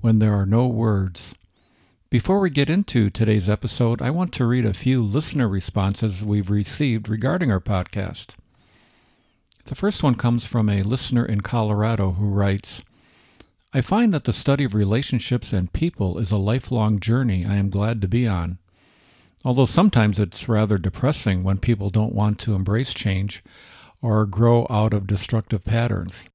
When There Are No Words. Before we get into today's episode, I want to read a few listener responses we've received regarding our podcast. The first one comes from a listener in Colorado who writes I find that the study of relationships and people is a lifelong journey I am glad to be on. Although sometimes it's rather depressing when people don't want to embrace change or grow out of destructive patterns.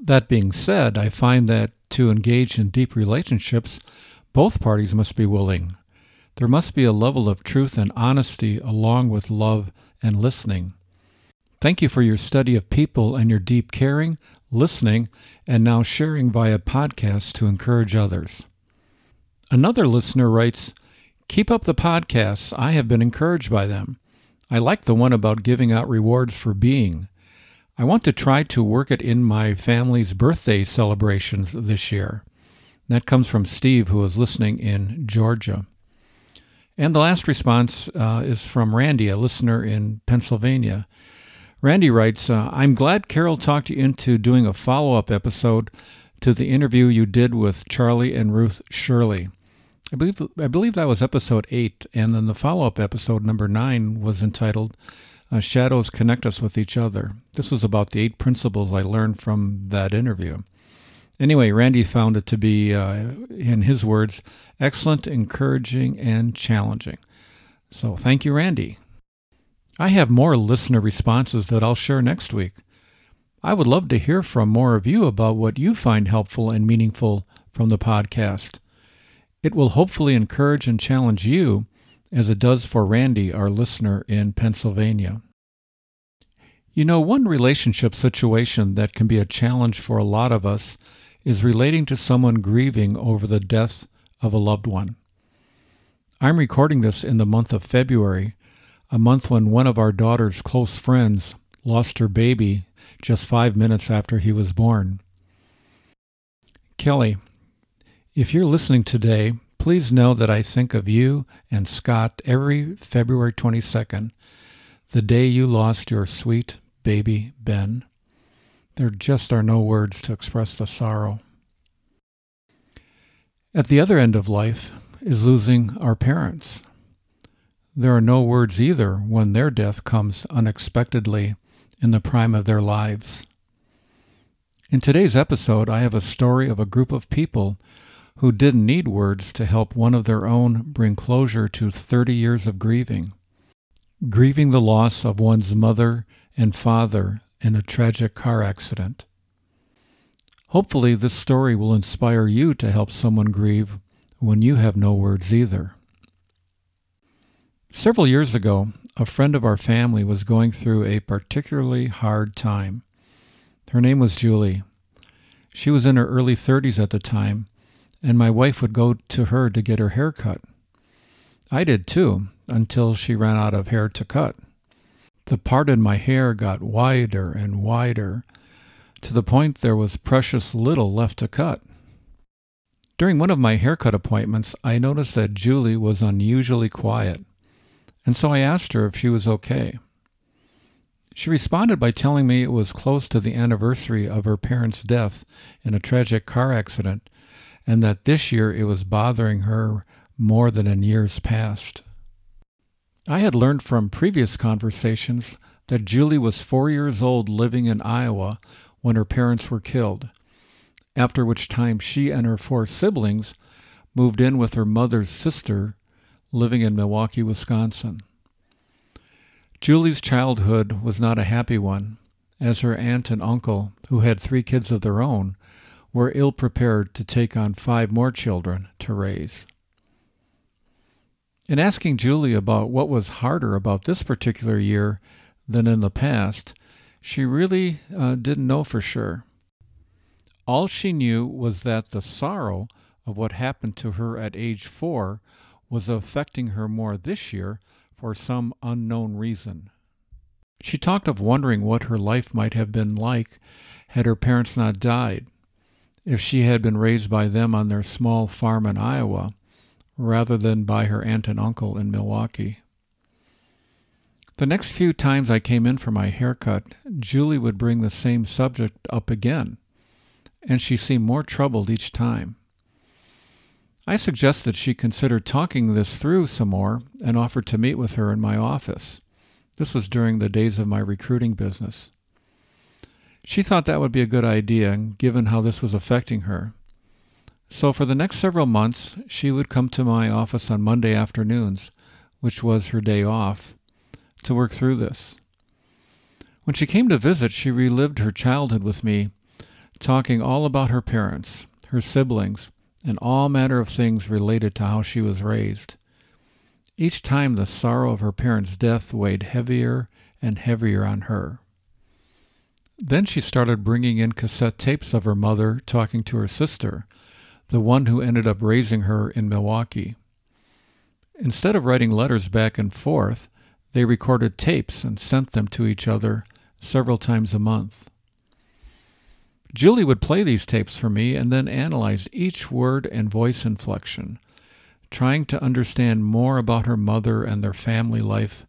That being said, I find that to engage in deep relationships, both parties must be willing. There must be a level of truth and honesty along with love and listening. Thank you for your study of people and your deep caring, listening, and now sharing via podcast to encourage others. Another listener writes, Keep up the podcasts. I have been encouraged by them. I like the one about giving out rewards for being. I want to try to work it in my family's birthday celebrations this year. That comes from Steve, who is listening in Georgia. And the last response uh, is from Randy, a listener in Pennsylvania. Randy writes uh, I'm glad Carol talked you into doing a follow up episode to the interview you did with Charlie and Ruth Shirley. I believe, I believe that was episode 8, and then the follow up episode number 9 was entitled uh, shadows connect us with each other. This was about the eight principles I learned from that interview. Anyway, Randy found it to be, uh, in his words, excellent, encouraging, and challenging. So thank you, Randy. I have more listener responses that I'll share next week. I would love to hear from more of you about what you find helpful and meaningful from the podcast. It will hopefully encourage and challenge you as it does for Randy, our listener in Pennsylvania. You know, one relationship situation that can be a challenge for a lot of us is relating to someone grieving over the death of a loved one. I'm recording this in the month of February, a month when one of our daughter's close friends lost her baby just five minutes after he was born. Kelly, if you're listening today, Please know that I think of you and Scott every February 22nd, the day you lost your sweet baby Ben. There just are no words to express the sorrow. At the other end of life is losing our parents. There are no words either when their death comes unexpectedly in the prime of their lives. In today's episode, I have a story of a group of people who didn't need words to help one of their own bring closure to 30 years of grieving. Grieving the loss of one's mother and father in a tragic car accident. Hopefully, this story will inspire you to help someone grieve when you have no words either. Several years ago, a friend of our family was going through a particularly hard time. Her name was Julie. She was in her early 30s at the time and my wife would go to her to get her hair cut. I did too, until she ran out of hair to cut. The part in my hair got wider and wider, to the point there was precious little left to cut. During one of my haircut appointments, I noticed that Julie was unusually quiet, and so I asked her if she was okay. She responded by telling me it was close to the anniversary of her parents' death in a tragic car accident and that this year it was bothering her more than in years past. I had learned from previous conversations that Julie was four years old living in Iowa when her parents were killed, after which time she and her four siblings moved in with her mother's sister living in Milwaukee, Wisconsin. Julie's childhood was not a happy one, as her aunt and uncle, who had three kids of their own, were ill prepared to take on five more children to raise. In asking Julie about what was harder about this particular year than in the past, she really uh, didn't know for sure. All she knew was that the sorrow of what happened to her at age four was affecting her more this year for some unknown reason. She talked of wondering what her life might have been like had her parents not died, if she had been raised by them on their small farm in Iowa, rather than by her aunt and uncle in Milwaukee. The next few times I came in for my haircut, Julie would bring the same subject up again, and she seemed more troubled each time. I suggested she consider talking this through some more and offered to meet with her in my office. This was during the days of my recruiting business. She thought that would be a good idea, given how this was affecting her. So for the next several months, she would come to my office on Monday afternoons, which was her day off, to work through this. When she came to visit, she relived her childhood with me, talking all about her parents, her siblings, and all manner of things related to how she was raised. Each time the sorrow of her parents' death weighed heavier and heavier on her. Then she started bringing in cassette tapes of her mother talking to her sister, the one who ended up raising her in Milwaukee. Instead of writing letters back and forth, they recorded tapes and sent them to each other several times a month. Julie would play these tapes for me and then analyze each word and voice inflection, trying to understand more about her mother and their family life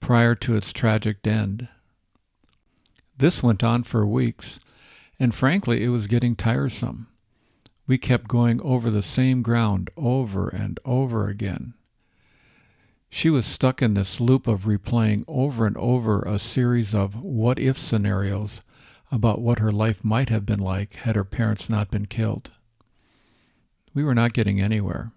prior to its tragic end. This went on for weeks, and frankly, it was getting tiresome. We kept going over the same ground over and over again. She was stuck in this loop of replaying over and over a series of what if scenarios about what her life might have been like had her parents not been killed. We were not getting anywhere.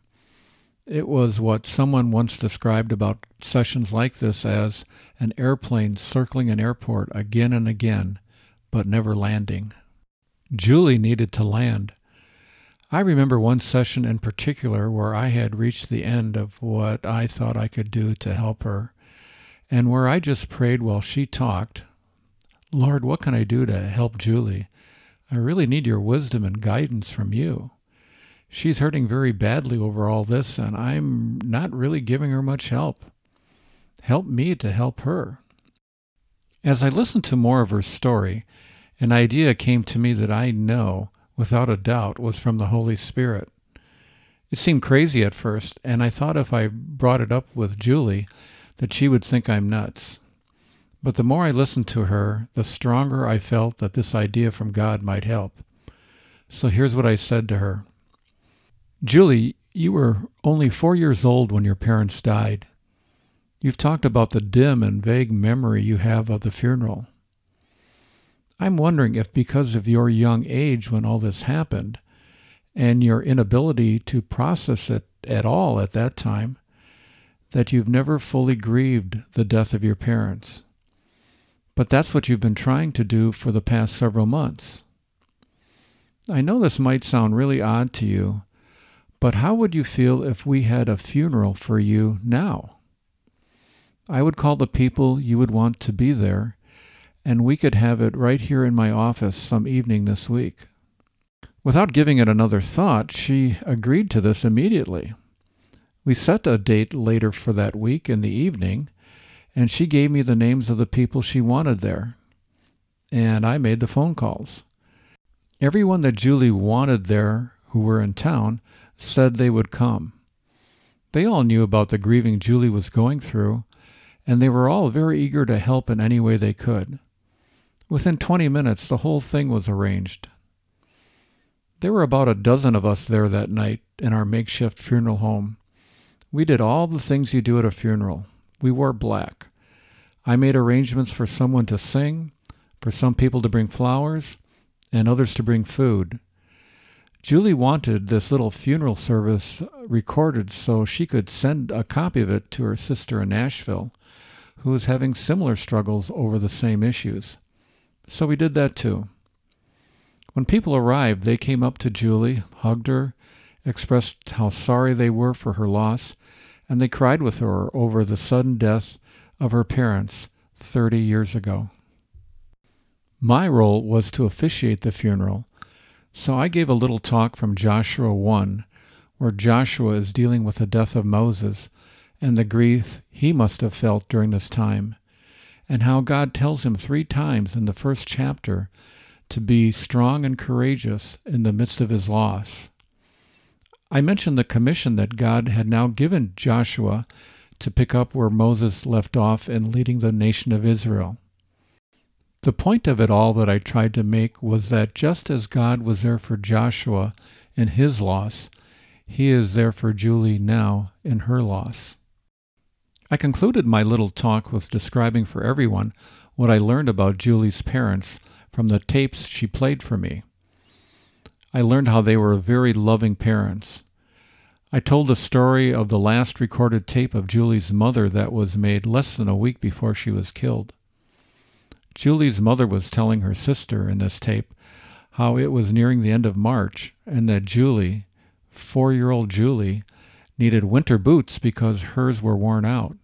It was what someone once described about sessions like this as an airplane circling an airport again and again, but never landing. Julie needed to land. I remember one session in particular where I had reached the end of what I thought I could do to help her, and where I just prayed while she talked, Lord, what can I do to help Julie? I really need your wisdom and guidance from you. She's hurting very badly over all this, and I'm not really giving her much help. Help me to help her. As I listened to more of her story, an idea came to me that I know, without a doubt, was from the Holy Spirit. It seemed crazy at first, and I thought if I brought it up with Julie, that she would think I'm nuts. But the more I listened to her, the stronger I felt that this idea from God might help. So here's what I said to her Julie, you were only four years old when your parents died. You've talked about the dim and vague memory you have of the funeral. I'm wondering if, because of your young age when all this happened, and your inability to process it at all at that time, that you've never fully grieved the death of your parents. But that's what you've been trying to do for the past several months. I know this might sound really odd to you, but how would you feel if we had a funeral for you now? I would call the people you would want to be there, and we could have it right here in my office some evening this week. Without giving it another thought, she agreed to this immediately. We set a date later for that week in the evening, and she gave me the names of the people she wanted there. And I made the phone calls. Everyone that Julie wanted there who were in town said they would come. They all knew about the grieving Julie was going through, and they were all very eager to help in any way they could. Within 20 minutes, the whole thing was arranged. There were about a dozen of us there that night in our makeshift funeral home. We did all the things you do at a funeral we wore black. I made arrangements for someone to sing, for some people to bring flowers, and others to bring food. Julie wanted this little funeral service recorded so she could send a copy of it to her sister in Nashville, who was having similar struggles over the same issues. So we did that too. When people arrived, they came up to Julie, hugged her, expressed how sorry they were for her loss, and they cried with her over the sudden death of her parents 30 years ago. My role was to officiate the funeral, so I gave a little talk from Joshua 1, where Joshua is dealing with the death of Moses and the grief he must have felt during this time, and how God tells him three times in the first chapter to be strong and courageous in the midst of his loss. I mentioned the commission that God had now given Joshua to pick up where Moses left off in leading the nation of Israel. The point of it all that I tried to make was that just as God was there for Joshua in his loss, he is there for Julie now in her loss. I concluded my little talk with describing for everyone what I learned about Julie's parents from the tapes she played for me. I learned how they were very loving parents. I told the story of the last recorded tape of Julie's mother that was made less than a week before she was killed. Julie's mother was telling her sister in this tape how it was nearing the end of March and that Julie, four year old Julie, needed winter boots because hers were worn out.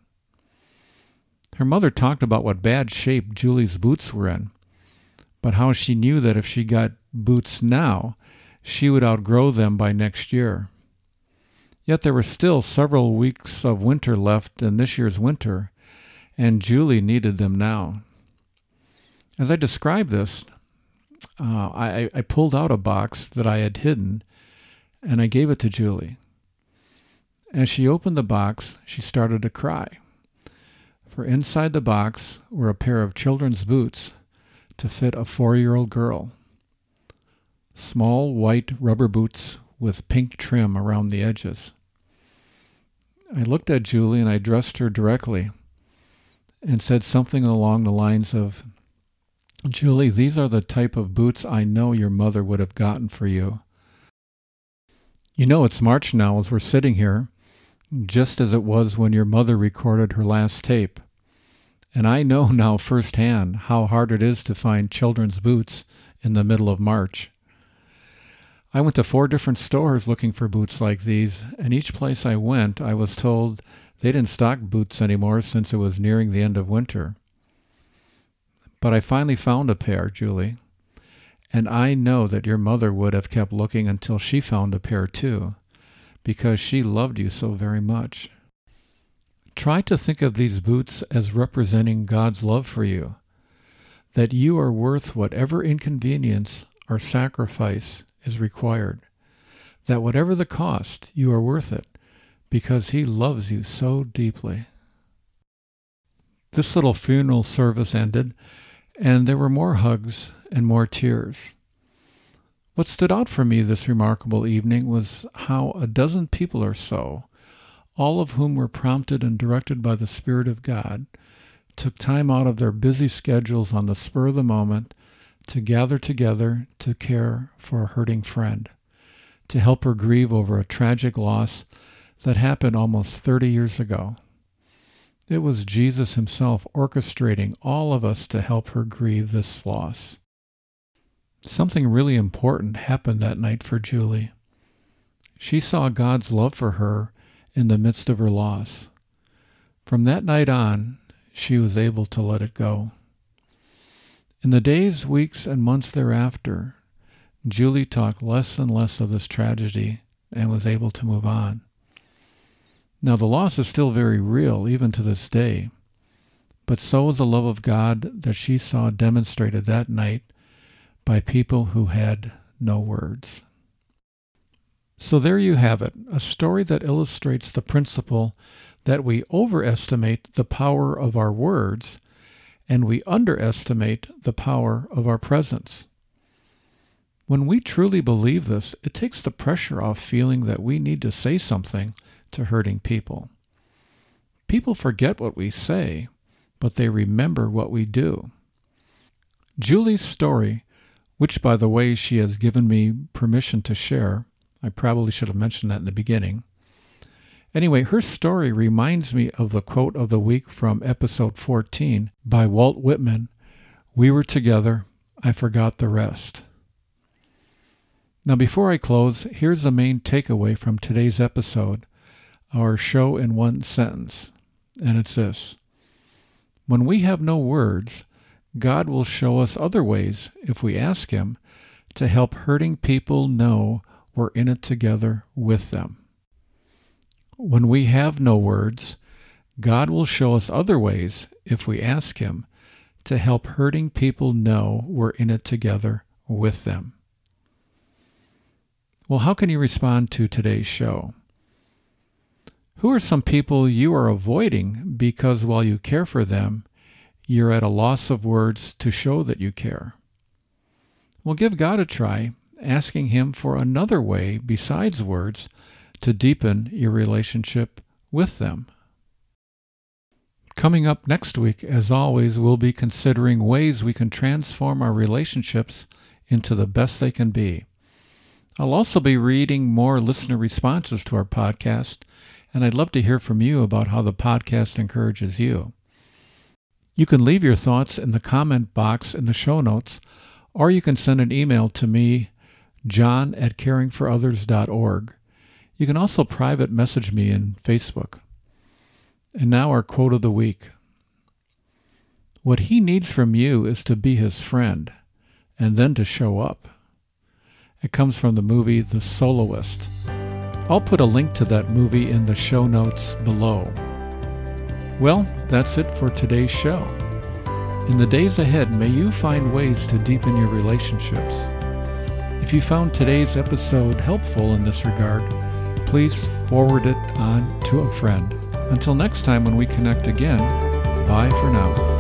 Her mother talked about what bad shape Julie's boots were in, but how she knew that if she got boots now, she would outgrow them by next year. Yet there were still several weeks of winter left in this year's winter, and Julie needed them now. As I described this, uh, I, I pulled out a box that I had hidden and I gave it to Julie. As she opened the box, she started to cry. For inside the box were a pair of children's boots to fit a four year old girl. Small white rubber boots with pink trim around the edges. I looked at Julie and I addressed her directly and said something along the lines of Julie, these are the type of boots I know your mother would have gotten for you. You know, it's March now as we're sitting here, just as it was when your mother recorded her last tape. And I know now firsthand how hard it is to find children's boots in the middle of March. I went to four different stores looking for boots like these, and each place I went, I was told they didn't stock boots anymore since it was nearing the end of winter. But I finally found a pair, Julie, and I know that your mother would have kept looking until she found a pair too, because she loved you so very much. Try to think of these boots as representing God's love for you, that you are worth whatever inconvenience or sacrifice is required, that whatever the cost, you are worth it, because He loves you so deeply. This little funeral service ended, and there were more hugs and more tears. What stood out for me this remarkable evening was how a dozen people or so, all of whom were prompted and directed by the Spirit of God, took time out of their busy schedules on the spur of the moment to gather together to care for a hurting friend, to help her grieve over a tragic loss that happened almost 30 years ago. It was Jesus himself orchestrating all of us to help her grieve this loss. Something really important happened that night for Julie. She saw God's love for her in the midst of her loss. From that night on, she was able to let it go. In the days, weeks, and months thereafter, Julie talked less and less of this tragedy and was able to move on. Now, the loss is still very real, even to this day, but so is the love of God that she saw demonstrated that night by people who had no words. So there you have it, a story that illustrates the principle that we overestimate the power of our words and we underestimate the power of our presence. When we truly believe this, it takes the pressure off feeling that we need to say something to hurting people. People forget what we say, but they remember what we do. Julie's story, which by the way she has given me permission to share, I probably should have mentioned that in the beginning, Anyway, her story reminds me of the quote of the week from episode 14 by Walt Whitman We were together, I forgot the rest. Now, before I close, here's the main takeaway from today's episode, our show in one sentence, and it's this When we have no words, God will show us other ways, if we ask Him, to help hurting people know we're in it together with them. When we have no words, God will show us other ways, if we ask Him, to help hurting people know we're in it together with them. Well, how can you respond to today's show? Who are some people you are avoiding because while you care for them, you're at a loss of words to show that you care? Well, give God a try, asking Him for another way besides words to deepen your relationship with them. Coming up next week, as always, we'll be considering ways we can transform our relationships into the best they can be. I'll also be reading more listener responses to our podcast, and I'd love to hear from you about how the podcast encourages you. You can leave your thoughts in the comment box in the show notes, or you can send an email to me, john at caringforothers.org. You can also private message me in Facebook. And now our quote of the week. What he needs from you is to be his friend and then to show up. It comes from the movie The Soloist. I'll put a link to that movie in the show notes below. Well, that's it for today's show. In the days ahead, may you find ways to deepen your relationships. If you found today's episode helpful in this regard, please forward it on to a friend. Until next time when we connect again, bye for now.